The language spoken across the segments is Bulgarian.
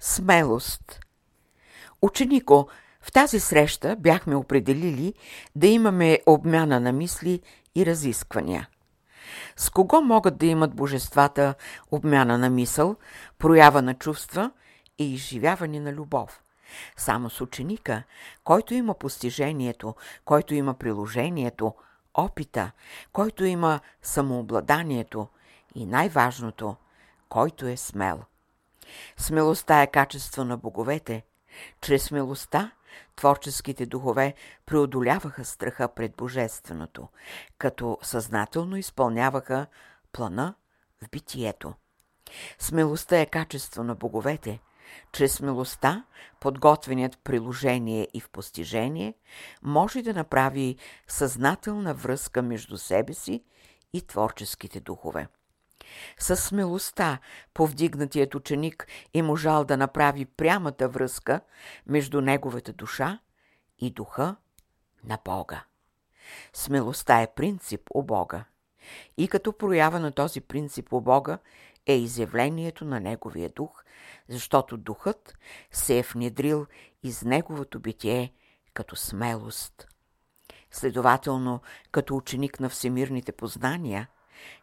Смелост Ученико, в тази среща бяхме определили да имаме обмяна на мисли и разисквания. С кого могат да имат божествата обмяна на мисъл, проява на чувства и изживяване на любов? Само с ученика, който има постижението, който има приложението, опита, който има самообладанието и най-важното, който е смел. Смелостта е качество на боговете. Чрез смелостта творческите духове преодоляваха страха пред Божественото, като съзнателно изпълняваха плана в битието. Смелостта е качество на боговете. Чрез смелостта, подготвеният приложение и в постижение, може да направи съзнателна връзка между себе си и творческите духове. С смелостта повдигнатият ученик е можал да направи прямата връзка между неговата душа и духа на Бога. Смелостта е принцип у Бога. И като проява на този принцип у Бога е изявлението на Неговия дух, защото духът се е внедрил из Неговото битие като смелост. Следователно, като ученик на всемирните познания –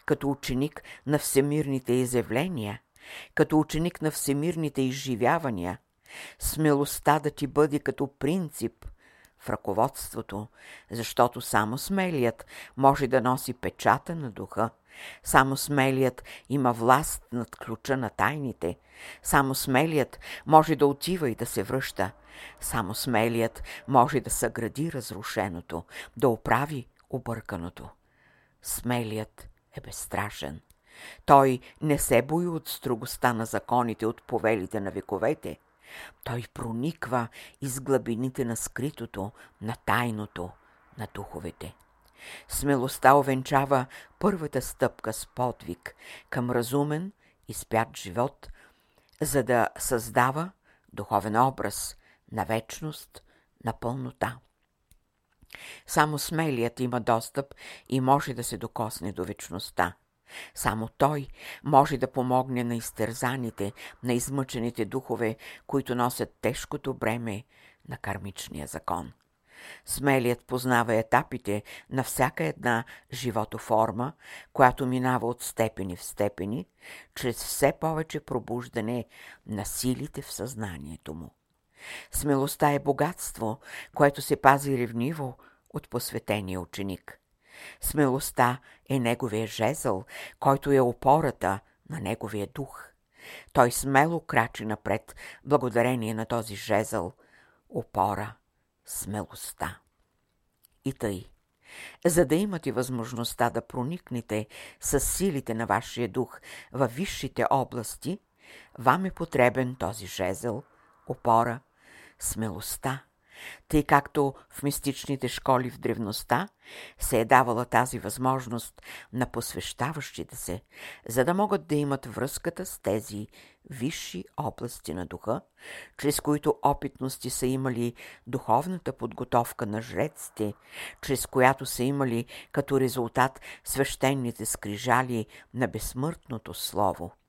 като ученик на всемирните изявления, като ученик на всемирните изживявания, смелостта да ти бъде като принцип в ръководството, защото само смелият може да носи печата на духа, само смелият има власт над ключа на тайните, само смелият може да отива и да се връща, само смелият може да съгради разрушеното, да оправи обърканото. Смелият е безстрашен. Той не се бои от строгостта на законите, от повелите на вековете. Той прониква из глъбините на скритото, на тайното, на духовете. Смелостта овенчава първата стъпка с подвиг към разумен и спят живот, за да създава духовен образ на вечност, на пълнота. Само смелият има достъп и може да се докосне до вечността. Само той може да помогне на изтерзаните, на измъчените духове, които носят тежкото бреме на кармичния закон. Смелият познава етапите на всяка една животоформа, която минава от степени в степени, чрез все повече пробуждане на силите в съзнанието му. Смелостта е богатство, което се пази ревниво от посветения ученик. Смелостта е неговия жезъл, който е опората на неговия дух. Той смело крачи напред, благодарение на този жезъл, опора, смелостта. И тъй, за да имате възможността да проникнете с силите на вашия дух във висшите области, вам е потребен този жезъл, опора, смелостта, тъй както в мистичните школи в древността се е давала тази възможност на посвещаващите се, за да могат да имат връзката с тези висши области на духа, чрез които опитности са имали духовната подготовка на жреците, чрез която са имали като резултат свещените скрижали на безсмъртното слово –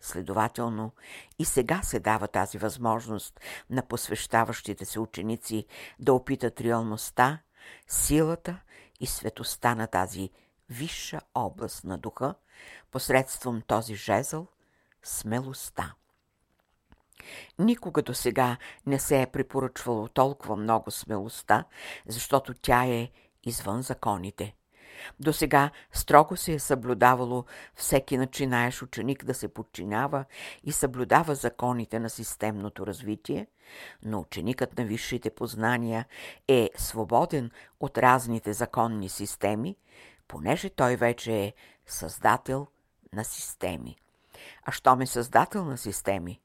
Следователно, и сега се дава тази възможност на посвещаващите се ученици да опитат реалността, силата и светостта на тази висша област на духа, посредством този жезъл, смелостта. Никога до сега не се е препоръчвало толкова много смелостта, защото тя е извън законите – до сега строго се е съблюдавало всеки начинаеш ученик да се подчинява и съблюдава законите на системното развитие, но ученикът на висшите познания е свободен от разните законни системи, понеже той вече е създател на системи. А щом е създател на системи,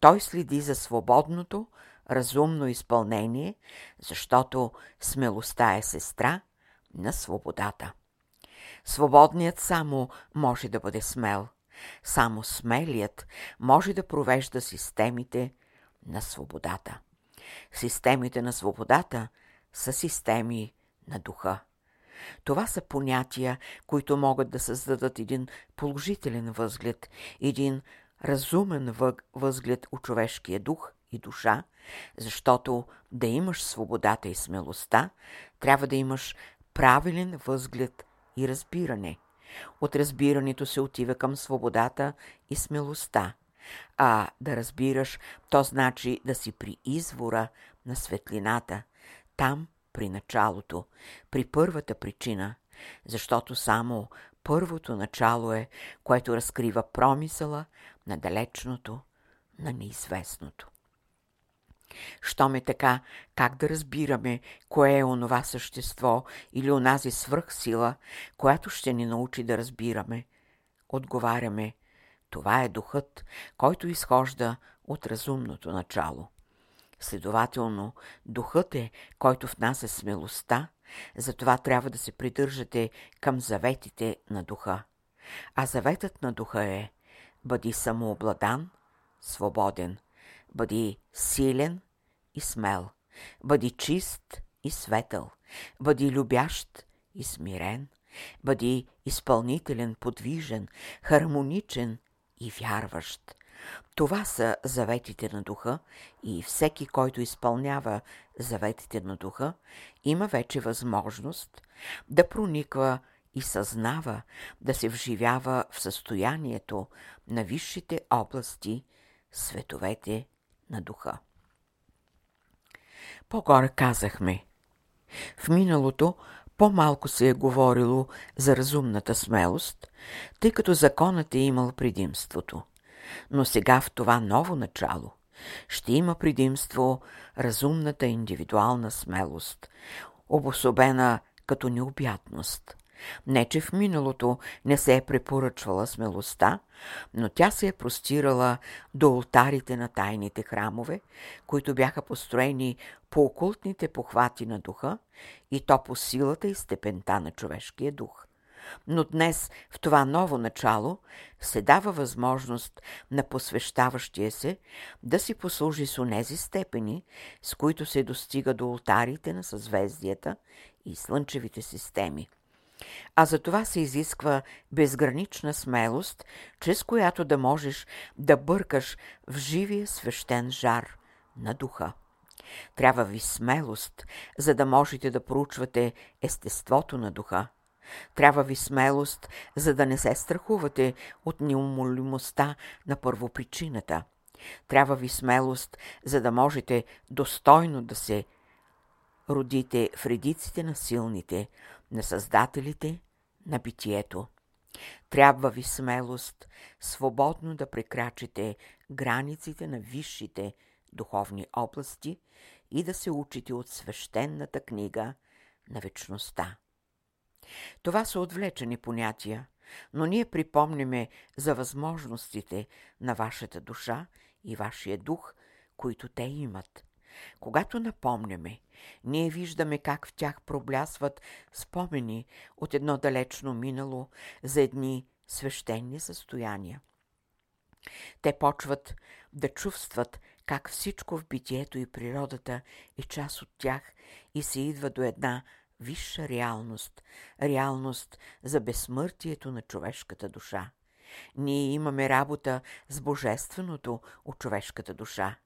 той следи за свободното, разумно изпълнение, защото смелостта е сестра на свободата. Свободният само може да бъде смел. Само смелият може да провежда системите на свободата. Системите на свободата са системи на духа. Това са понятия, които могат да създадат един положителен възглед, един разумен възглед у човешкия дух и душа, защото да имаш свободата и смелостта, трябва да имаш правилен възглед и разбиране. От разбирането се отива към свободата и смелостта. А да разбираш, то значи да си при извора на светлината, там при началото, при първата причина, защото само първото начало е, което разкрива промисъла на далечното, на неизвестното. Щом е така, как да разбираме кое е онова същество или онази свръхсила, която ще ни научи да разбираме? Отговаряме, това е духът, който изхожда от разумното начало. Следователно, духът е, който в нас е смелостта, затова трябва да се придържате към заветите на духа. А заветът на духа е бъди самообладан, свободен, бъди силен и смел, бъди чист и светъл, бъди любящ и смирен, бъди изпълнителен, подвижен, хармоничен и вярващ. Това са заветите на духа и всеки, който изпълнява заветите на духа, има вече възможност да прониква и съзнава, да се вживява в състоянието на висшите области, световете на духа. По-горе казахме. В миналото по-малко се е говорило за разумната смелост, тъй като законът е имал предимството. Но сега в това ново начало ще има предимство разумната индивидуална смелост, обособена като необятност. Не, че в миналото не се е препоръчвала смелостта, но тя се е простирала до алтарите на тайните храмове, които бяха построени по окултните похвати на духа и то по силата и степента на човешкия дух. Но днес, в това ново начало, се дава възможност на посвещаващия се да си послужи с онези степени, с които се достига до алтарите на съзвездията и слънчевите системи – а за това се изисква безгранична смелост, чрез която да можеш да бъркаш в живия свещен жар на духа. Трябва ви смелост, за да можете да проучвате естеството на духа. Трябва ви смелост, за да не се страхувате от неумолимостта на първопричината. Трябва ви смелост, за да можете достойно да се родите в редиците на силните, на създателите на битието. Трябва ви смелост свободно да прекрачите границите на висшите духовни области и да се учите от свещената книга на вечността. Това са отвлечени понятия, но ние припомняме за възможностите на вашата душа и вашия дух, които те имат – когато напомняме, ние виждаме как в тях проблясват спомени от едно далечно минало за едни свещени състояния. Те почват да чувстват как всичко в битието и природата е част от тях и се идва до една висша реалност, реалност за безсмъртието на човешката душа. Ние имаме работа с божественото от човешката душа.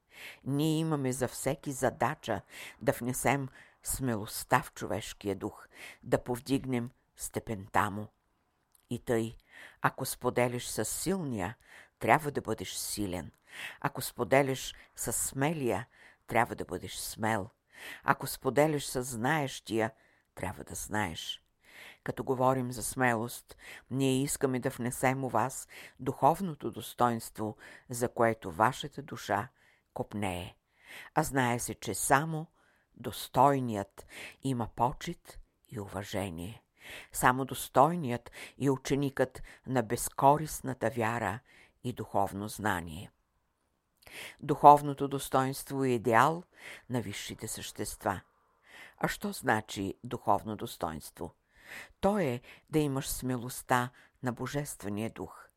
Ние имаме за всеки задача да внесем смелостта в човешкия дух, да повдигнем степента му. И тъй, ако споделиш с силния, трябва да бъдеш силен. Ако споделиш с смелия, трябва да бъдеш смел. Ако споделиш с знаещия, трябва да знаеш. Като говорим за смелост, ние искаме да внесем у вас духовното достоинство, за което вашата душа копнее. А знае се, че само достойният има почет и уважение. Само достойният и ученикът на безкорисната вяра и духовно знание. Духовното достоинство е идеал на висшите същества. А що значи духовно достоинство? То е да имаш смелостта на Божествения дух.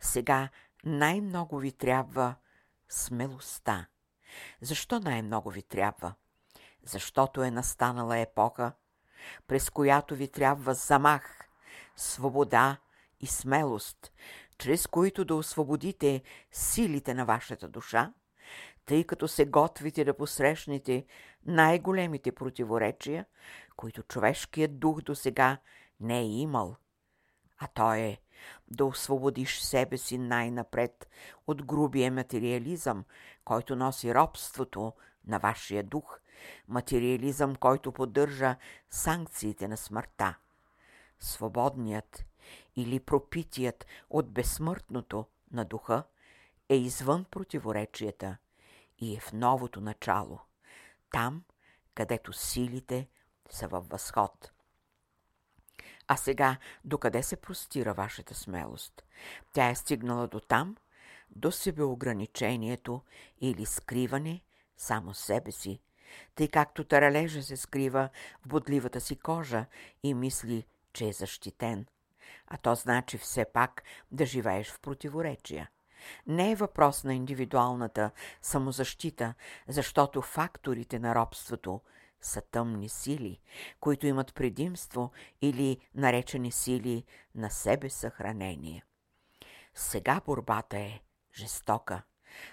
Сега най-много ви трябва – смелостта. Защо най-много ви трябва? Защото е настанала епоха, през която ви трябва замах, свобода и смелост, чрез които да освободите силите на вашата душа, тъй като се готвите да посрещнете най-големите противоречия, които човешкият дух до сега не е имал. А то е да освободиш себе си най-напред от грубия материализъм, който носи робството на вашия дух, материализъм, който поддържа санкциите на смъртта. Свободният или пропитият от безсмъртното на духа е извън противоречията и е в новото начало, там, където силите са във възход. А сега, докъде се простира вашата смелост? Тя е стигнала до там, до себеограничението или скриване само себе си, тъй както таралежа се скрива в бодливата си кожа и мисли, че е защитен. А то значи все пак да живееш в противоречия. Не е въпрос на индивидуалната самозащита, защото факторите на робството са тъмни сили, които имат предимство или наречени сили на себе съхранение. Сега борбата е жестока,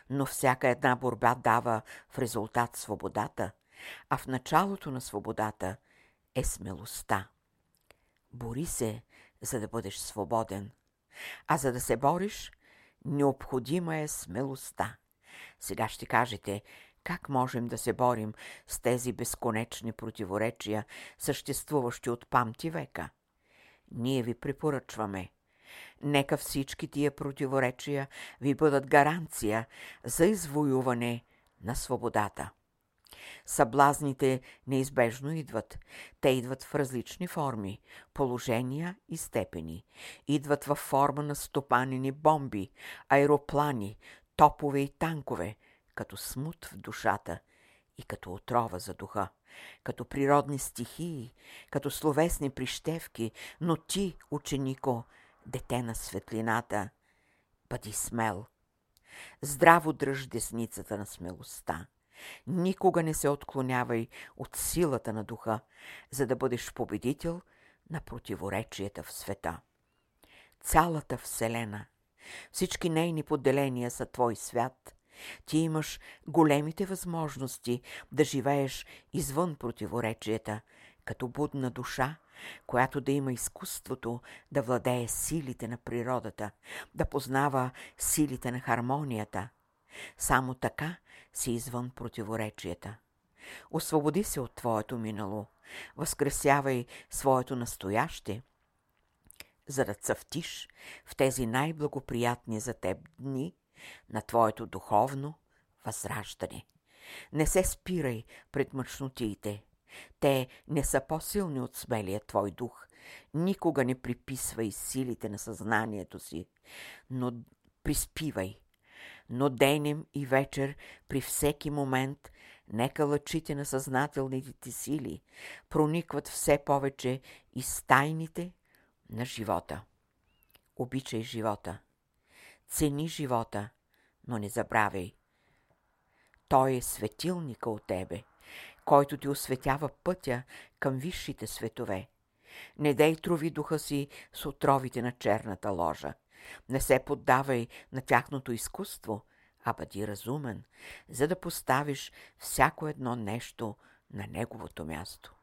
но всяка една борба дава в резултат свободата, а в началото на свободата е смелостта. Бори се, за да бъдеш свободен. А за да се бориш, необходима е смелостта. Сега ще кажете, как можем да се борим с тези безконечни противоречия, съществуващи от памти века? Ние ви препоръчваме. Нека всички тия противоречия ви бъдат гаранция за извоюване на свободата. Съблазните неизбежно идват. Те идват в различни форми, положения и степени. Идват във форма на стопанени бомби, аероплани, топове и танкове, като смут в душата и като отрова за духа, като природни стихии, като словесни прищевки, но ти, ученико, дете на светлината, бъди смел. Здраво дръж десницата на смелостта. Никога не се отклонявай от силата на духа, за да бъдеш победител на противоречията в света. Цялата Вселена, всички нейни поделения са твой свят. Ти имаш големите възможности да живееш извън противоречията, като будна душа, която да има изкуството да владее силите на природата, да познава силите на хармонията – само така си извън противоречията. Освободи се от твоето минало, възкресявай своето настояще, за да цъфтиш в тези най-благоприятни за теб дни на твоето духовно възраждане. Не се спирай пред мъчнотиите. Те не са по-силни от смелия твой дух. Никога не приписвай силите на съзнанието си, но приспивай – но денем и вечер, при всеки момент, нека лъчите на съзнателните ти сили проникват все повече и стайните на живота. Обичай живота. Цени живота, но не забравяй. Той е светилника от тебе, който ти осветява пътя към висшите светове. Не дей трови духа си с отровите на черната ложа – не се поддавай на тяхното изкуство, а бъди разумен, за да поставиш всяко едно нещо на неговото място.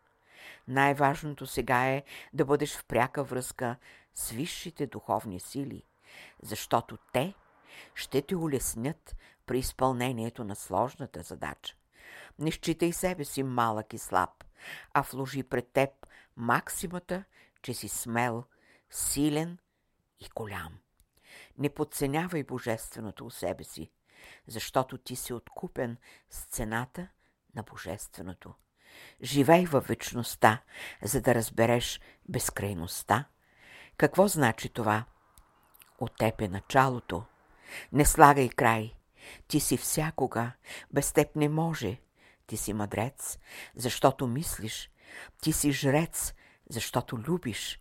Най-важното сега е да бъдеш в пряка връзка с висшите духовни сили, защото те ще те улеснят при изпълнението на сложната задача. Не считай себе си малък и слаб, а вложи пред теб максимата, че си смел, силен и голям. Не подценявай Божественото у себе си, защото ти си откупен с цената на Божественото. Живей във вечността, за да разбереш безкрайността. Какво значи това? От теб е началото. Не слагай край. Ти си всякога. Без теб не може. Ти си мъдрец, защото мислиш. Ти си жрец, защото любиш.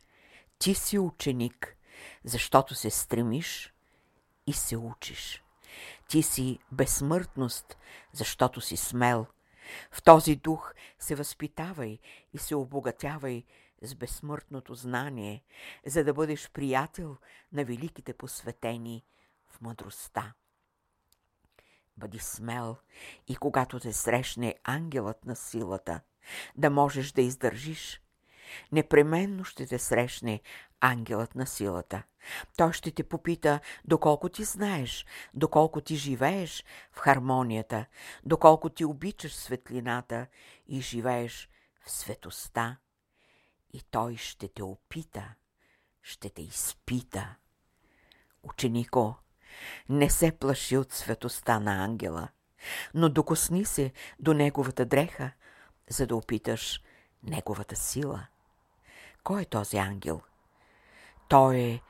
Ти си ученик, защото се стремиш и се учиш. Ти си безсмъртност, защото си смел. В този дух се възпитавай и се обогатявай, с безсмъртното знание, за да бъдеш приятел на великите посветени в мъдростта. Бъди смел и когато те срещне ангелът на силата, да можеш да издържиш. Непременно ще те срещне ангелът на силата. Той ще те попита доколко ти знаеш, доколко ти живееш в хармонията, доколко ти обичаш светлината и живееш в светоста. И той ще те опита, ще те изпита. Ученико, не се плаши от светоста на ангела, но докосни се до неговата дреха, за да опиташ неговата сила. Кой е този ангел? Той е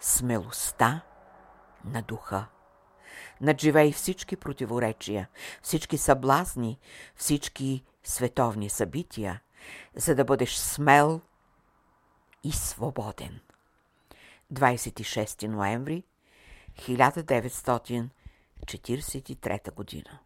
смелостта на духа. Надживей всички противоречия, всички съблазни, всички световни събития, за да бъдеш смел и свободен. 26 ноември 1943 година